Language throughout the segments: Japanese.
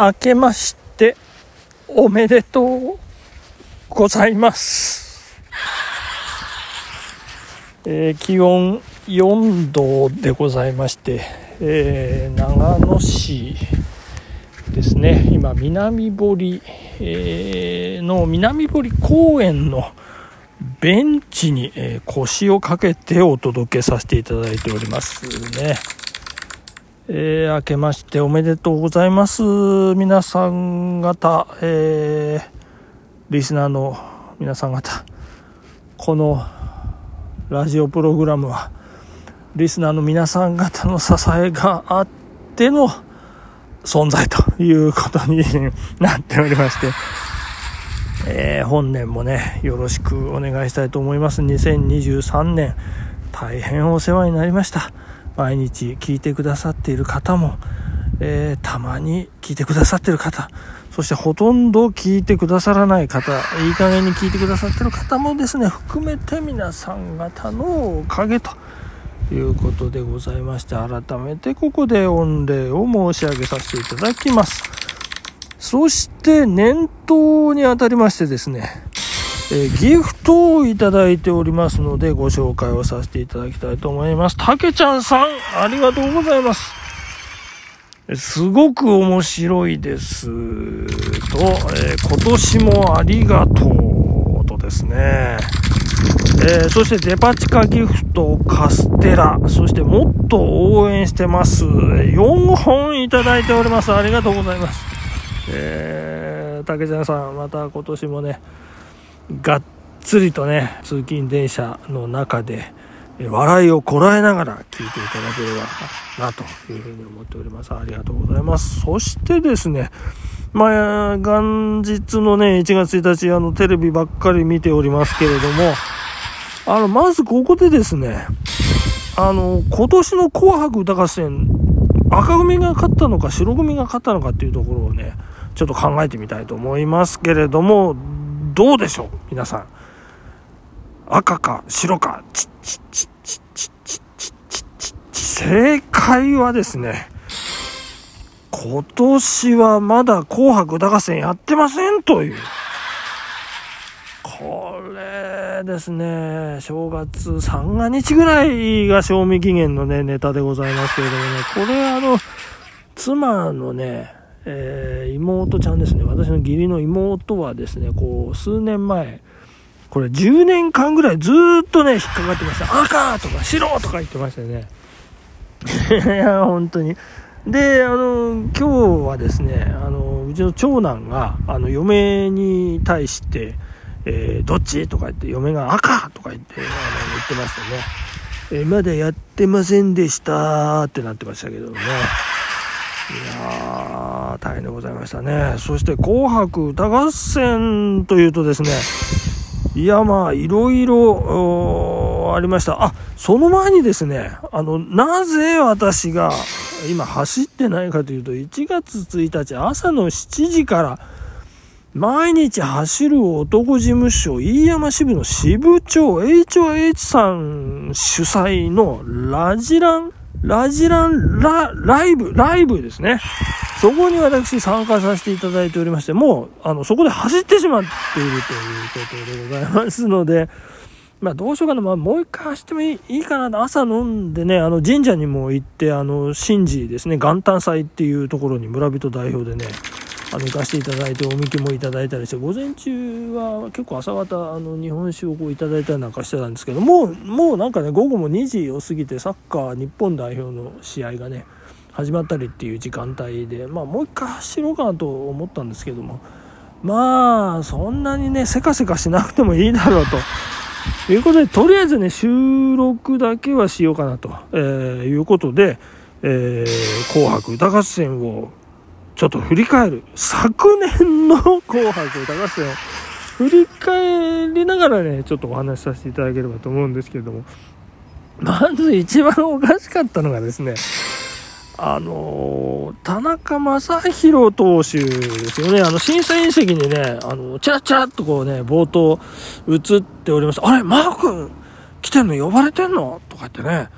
明けましておめでとうございます。えー気温4度でございまして、えー長野市ですね、今、南堀、えーの南堀公園のベンチに、えー腰を掛けてお届けさせていただいておりますね。えー明けましておめでとうございます。皆さん方、えーリスナーの皆さん方、このラジオプログラムは、リスナーの皆さん方の支えがあっての存在ということになっておりまして、えー本年もね、よろしくお願いしたいと思います。2023年、大変お世話になりました。毎日聞いてくださっている方も、えーたまに聞いてくださっている方、そしてほとんど聞いてくださらない方、いい加減に聞いてくださっている方もですね、含めて皆さん方のおかげということでございまして、改めてここで御礼を申し上げさせていただきます。そして年頭にあたりましてですね、えギフトをいただいておりますのでご紹介をさせていただきたいと思います。たけちゃんさん、ありがとうございます。すごく面白いです。と、えー今年もありがとうとですね。えーそしてデパ地下ギフトカステラ、そしてもっと応援してます。4本いただいております。ありがとうございます。えー、竹ちゃんさん、また今年もね、がっつりとね、通勤電車の中で、笑いをこらえながら聞いていただければなというふうに思っております。ありがとうございます。そしてですね、まあ、元日のね、1月1日、あの、テレビばっかり見ておりますけれども、あの、まずここでですね、あの、今年の紅白歌合戦、赤組が勝ったのか白組が勝ったのかっていうところをね、ちょっと考えてみたいと思いますけれども、どうでしょう？皆さん。赤か白か、ちちちちちちちちち正解はですね、今年はまだ紅白歌合戦やってませんという。これですね、正月三が日ぐらいが賞味期限のね、ネタでございますけれどもね、これあの、妻のね、えー妹ちゃんですね、私の義理の妹はですね、こう、数年前、これ10年間ぐらいずっとね、引っかかってました。赤とか白とか言ってましたよね。いや、本当に。で、あの、今日はですね、あの、うちの長男が、あの、嫁に対して、えーどっちとか言って、嫁が赤とか言って、あの、言ってましたね。えーまだやってませんでしたってなってましたけどね。いや大変でございましたね。そして、紅白歌合戦というとですね、いや、まあ、いろいろありました。あ、その前にですね、あの、なぜ私が今走ってないかというと、1月1日朝の7時から、毎日走る男事務所、飯山支部の支部長、HOH さん主催のラジラン、ラジランラ、ライブ、ライブですね。そこに私参加させていただいておりまして、もう、あの、そこで走ってしまっているということでございますので、まあどうしようかな、まあもう一回走ってもいいいいかなと、朝飲んでね、あの神社にも行って、あの、神事ですね、元旦祭っていうところに村人代表でね、あの、行かせていただいて、おみきもいただいたりして、午前中は結構朝方、あの、日本酒をこういただいたりなんかしてたんですけど、もう、もうなんかね、午後も2時を過ぎて、サッカー日本代表の試合がね、始まったりっていう時間帯で、まあもう一回走ろうかなと思ったんですけども、まあ、そんなにね、せかせかしなくてもいいだろうと。いうことで、とりあえずね、収録だけはしようかなと、えーいうことで、えー紅白歌合戦をちょっと振り返る。昨年の紅白歌合戦を振り返りながらね、ちょっとお話しさせていただければと思うんですけれども、まず一番おかしかったのがですね、あの田中将大投手ですよね。あの、審査員席にね、あの、チラチラっとこうね、冒頭映っておりました。あれ、マー君来てんの呼ばれてんの？とか言ってね。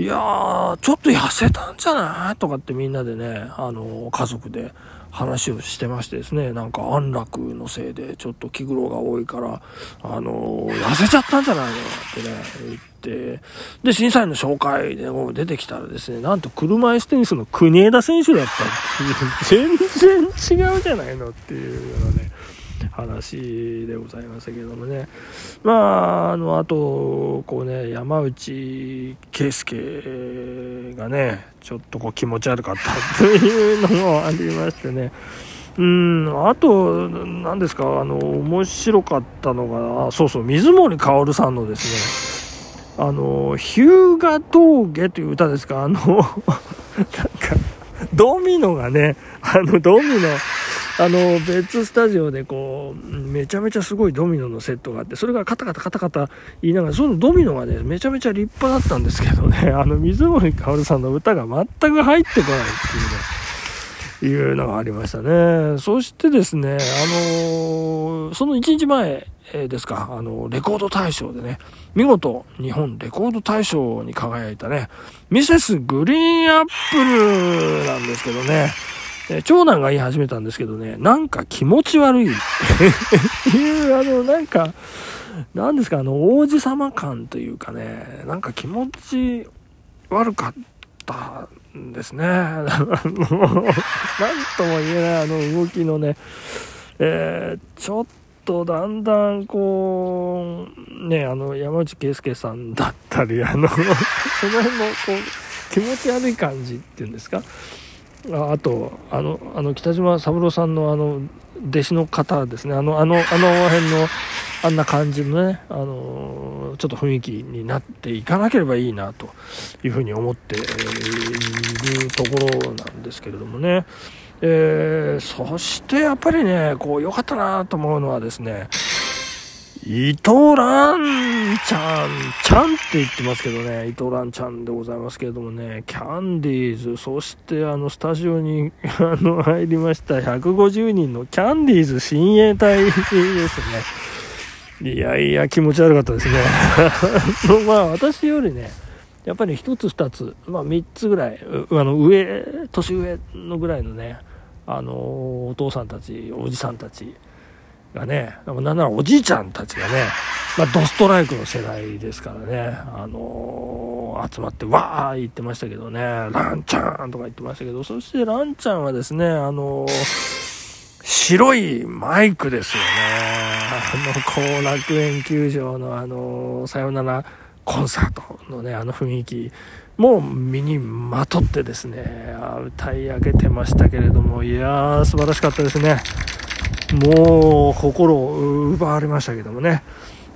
いやー、ちょっと痩せたんじゃない？とかってみんなでね、あの、家族で話をしてましてですね、なんか安楽のせいでちょっと気苦労が多いから、あの、痩せちゃったんじゃないの？ってね、言って、で、審査員の紹介で出てきたらですね、なんと車椅子テニスの国枝選手だったっていう、全然違うじゃないのっていうようなね、話でございましたけどもね。まあ、あの、あと、こうね、山内圭介がね、ちょっとこう気持ち悪かったというのもありましてね。うん、あと、何ですか、あの、面白かったのが、そうそう、水森かおるさんのですね、あの、日向峠という歌ですか、あの、なんか、ドミノがね、あの、ドミノ、あの別スタジオでこうめちゃめちゃすごいドミノのセットがあってそれがカタカタカタカタ言いながらそのドミノがねめちゃめちゃ立派だったんですけどね あの水森かおるさんの歌が全く入ってこないっていうねいうのがありましたね。そしてですねあのその1日前ですか、あの、レコード大賞でね、見事日本レコード大賞に輝いたね、ミセスグリーンアップルなんですけどね、え長男が言い始めたんですけどね、なんか気持ち悪い。いう、あの、なんか、なんですか、あの、王子様感というかね、なんか気持ち悪かったんですね。あ のなんとも言えないあの動きのね、えー、ちょっとだんだんこう、ね、あの、山内圭介さんだったり、あの、その辺のこう、気持ち悪い感じっていうんですか、ああとあのあの北島三郎さんのあの弟子の方ですね。あのあのあの辺のあんな感じのねあのちょっと雰囲気になっていかなければいいなというふうに思っているところなんですけれどもね、えー、そしてやっぱりねこう良かったなと思うのはですね伊藤蘭ちゃん、ちゃんって言ってますけどね、伊藤蘭ちゃんでございますけれどもね、キャンディーズ、そしてあの、スタジオに あの、入りました150人のキャンディーズ親衛隊ですね。いやいや、気持ち悪かったですね。まあ、私よりね、やっぱり1つ2つ、まあ3つぐらい、あの、上、年上のぐらいのね、あの、お父さんたち、おじさんたち、がね、なんならおじいちゃんたちがね、まあ、ドストライクの世代ですからね、あのー、集まってわー言ってましたけどね、ランちゃんとか言ってましたけど、そしてランちゃんはですね、あのー、白いマイクですよね。あの、後楽園球場のあのー、さよならコンサートのね、あの雰囲気、もう身にまとってですね、歌い上げてましたけれども、いやー、素晴らしかったですね。もう心を奪われましたけどもね、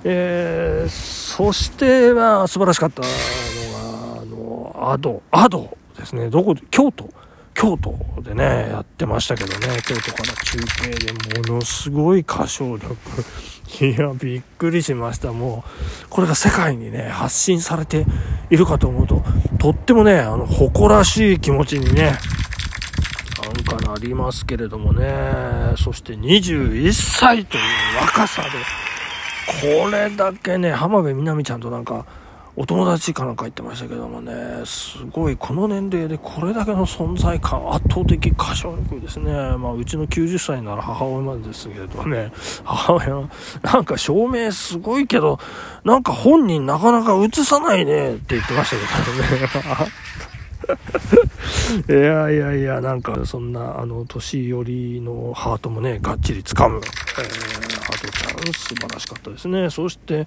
えー、そしてまあ素晴らしかったのがあのアドアドですね。どこで京都。京都でねやってましたけどね。京都から中継でものすごい歌唱力。いやびっくりしました。もうこれが世界にね発信されているかと思うととってもねあの誇らしい気持ちにねなんかなりますけれどもね、そして21歳という若さで、これだけね、浜辺美波ちゃんとなんか、お友達かなんか言ってましたけどもね、すごい、この年齢でこれだけの存在感、圧倒的歌唱力ですね。まあ、うちの90歳なら母親までですけれどね、母親、なんか照明すごいけど、なんか本人なかなか映さないねって言ってましたけどね。いやいやいや、なんかそんな、あの、年寄りのハートもね、がっちり掴む、えー、ハートちゃん、素晴らしかったですね。そして、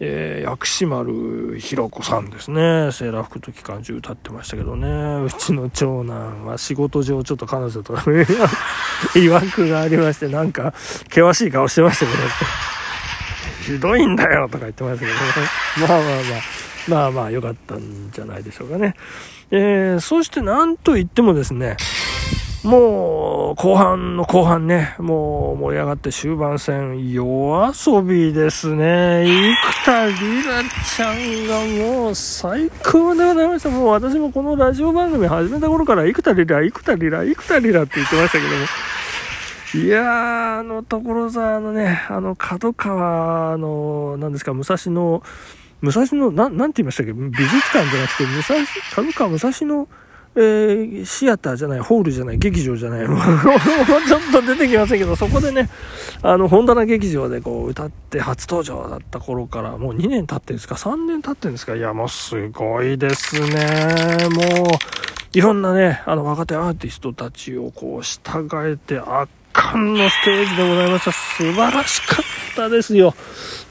えー、薬師丸ひろ子さんですね。セーラー服と機関銃歌ってましたけどね。うちの長男は仕事上ちょっと彼女と いわくがありまして、なんか、険しい顔してましたけど、ひどいんだよとか言ってましたけど、ね、まあまあまあ、まあまあ良かったんじゃないでしょうかね。えー、そしてなんといってもですね、もう、後半の後半ね、もう盛り上がって終盤戦、夜遊びですね。生田リラちゃんがもう最高でございました。もう私もこのラジオ番組始めた頃から、生田リラ、生田リラ、生田リラって言ってましたけども、いやー、あの、所沢のね、あの、角川の、何ですか、武蔵野、武蔵野、ななんて言いましたっけ？美術館じゃなくて、武蔵、角川武蔵野えー、シアターじゃない、ホールじゃない、劇場じゃない、も うちょっと出てきませんけど、そこでね、あの、本棚劇場でこう、歌って初登場だった頃から、もう2年経ってるんですか ?3 年経ってるんですか？いや、もうすごいですね。もう、いろんなね、あの、若手アーティストたちをこう、従えて、圧巻のステージでございました。素晴らしかったたですよ。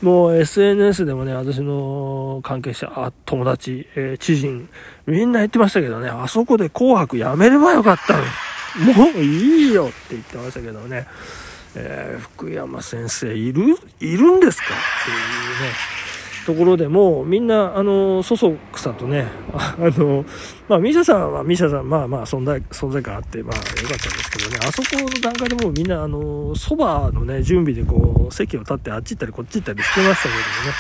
もう SNS でもね、私の関係者、あ友達、えー、知人、みんな言ってましたけどね、あそこで紅白やめればよかったの。もういいよって言ってましたけどね、えー、福山先生いるいるんですか？っていうね、ところでもみんな、あの、そそくさとね、あ の、まあ、ミシャさんはミシャさん、まあまあ存在、存在感あって、まあよかったんですけどね、あそこの段階でもうみんな、あの、そばのね、準備でこう、席を立ってあっち行ったりこっち行ったりしてましたけどもね、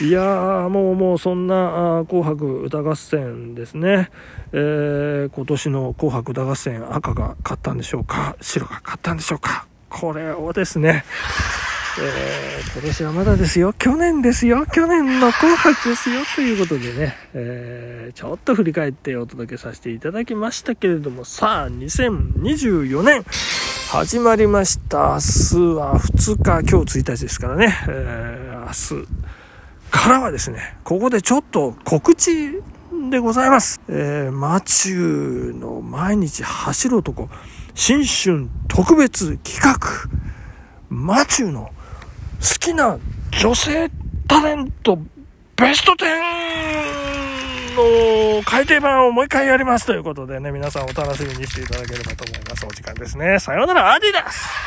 いやー、もうもうそんな紅白歌合戦ですね、えー、今年の紅白歌合戦赤が勝ったんでしょうか白が勝ったんでしょうか。これをですね、えー、今年はまだですよ。去年ですよ。去年の紅白ですよ。ということでね、えー、ちょっと振り返ってお届けさせていただきましたけれども、さあ、2024年、始まりました。明日は2日、今日1日ですからね、えー、明日からはですね、ここでちょっと告知でございます。えー、マチューの毎日走る男、新春特別企画、マチューの好きな女性タレントベスト10の改訂版をもう一回やりますということでね、皆さんお楽しみにしていただければと思います。お時間ですね。さようなら、アディダス